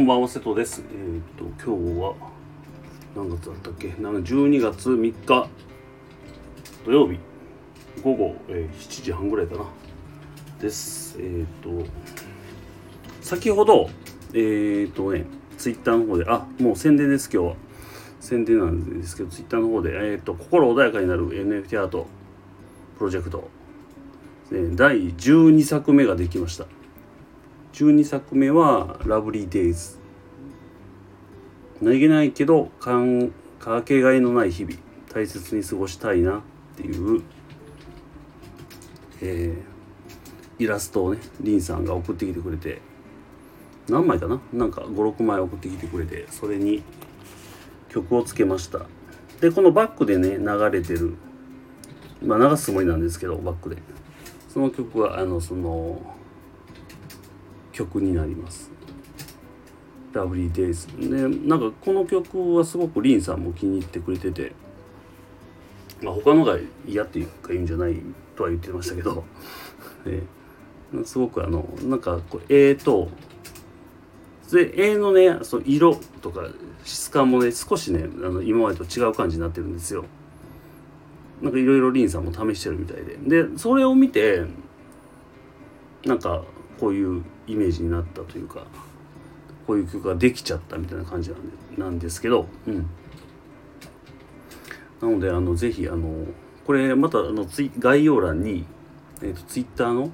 こんばんは、瀬戸です。えーっと、今日は、何月だったっけ？なんか ?12 月3日、土曜日、午後、えー7時半ぐらいかな。です。えーっと、先ほど、えっとね、ツイッターの方で、あ、もう宣伝です、今日は。宣伝なんですけど、ツイッターの方で、えっと、心穏やかになる NFT アートプロジェクト、ね、第12作目ができました。12作目は「ラブリー・デイズ」何気ないけどかんかけがえのない日々大切に過ごしたいなっていう、えーイラストをねリンさんが送ってきてくれて何枚かな？なんか56枚送ってきてくれてそれに曲をつけました。でこのバックでね流れてるまあ流すつもりなんですけどバックで。その曲はあのその曲になります。ラブリーデイズでなんかこの曲はすごくリンさんも気に入ってくれてて、まあ、他のが嫌っていうか言うんじゃないとは言ってましたけど、えすごくあのなんかこう絵とで絵のねその色とか質感もね少しねあの今までと違う感じになってるんですよ。なんかいろいろリンさんも試してるみたいででそれを見てなんかこういうイメージになったというかこういう曲ができちゃったみたいな感じなんでなんですけど、うん、なのであのぜひあのこれまたあのツイ概要欄に、えー、とツイッターの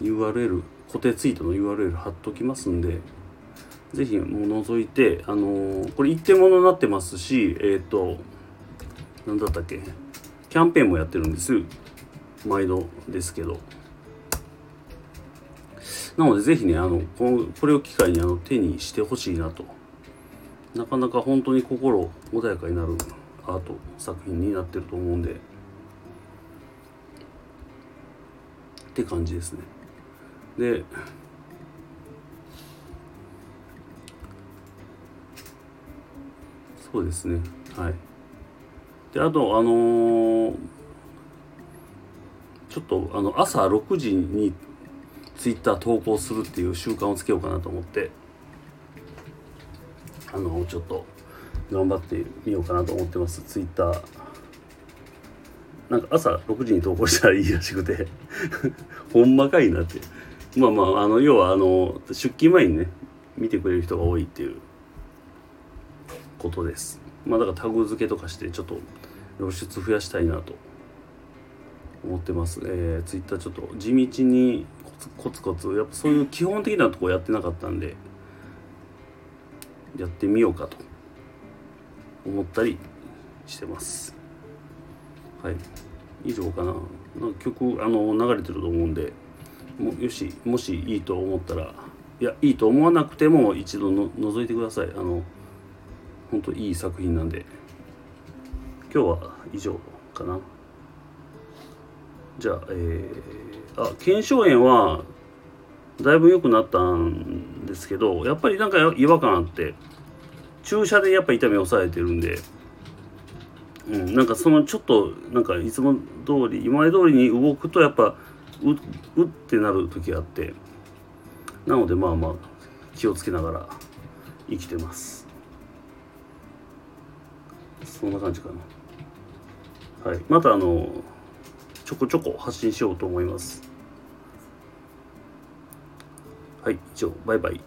URL 固定ツイートの URL 貼っときますんでぜひもう覗いてあのこれ一点物になってますしえっ、と何だったっけキャンペーンもやってるんです。毎度ですけど。なのでぜひねあのこのこれを機会にあの手にしてほしいなと。なかなか本当に心穏やかになるアート作品になってると思うんで。って感じですね。でそうですね。はい。であとあのーちょっとあの朝6時にツイッター投稿するっていう習慣をつけようかなと思ってあのちょっと頑張ってみようかなと思ってます。ツイッター。なんか朝6時に投稿したらいいらしくて。ほんまかいなって。まあまああの要はあの出勤前にね見てくれる人が多いっていう。ことです。まあだからタグ付けとかしてちょっと露出増やしたいなと思ってます、えー、ツイッターちょっと地道にコツコツやっぱそういう基本的なとこやってなかったんでやってみようかと思ったりしてます。はい。以上かな。なんか曲あの流れてると思うんでもよしもしいいと思ったらいやいいと思わなくても一度の覗いてください。あの本当いい作品なんで。今日は以上かな。じゃあ、えー、あ腱鞘炎はだいぶ良くなったんですけどやっぱりなんか違和感あって注射でやっぱ痛みを抑えてるんで、うん、なんかそのちょっとなんかいつも通り今まで通りに動くとやっぱううってなる時があってなのでまあまあ気をつけながら生きてます。そんな感じかな。はい。またあのちょこちょこ発信しようと思います。はい、以上、バイバイ。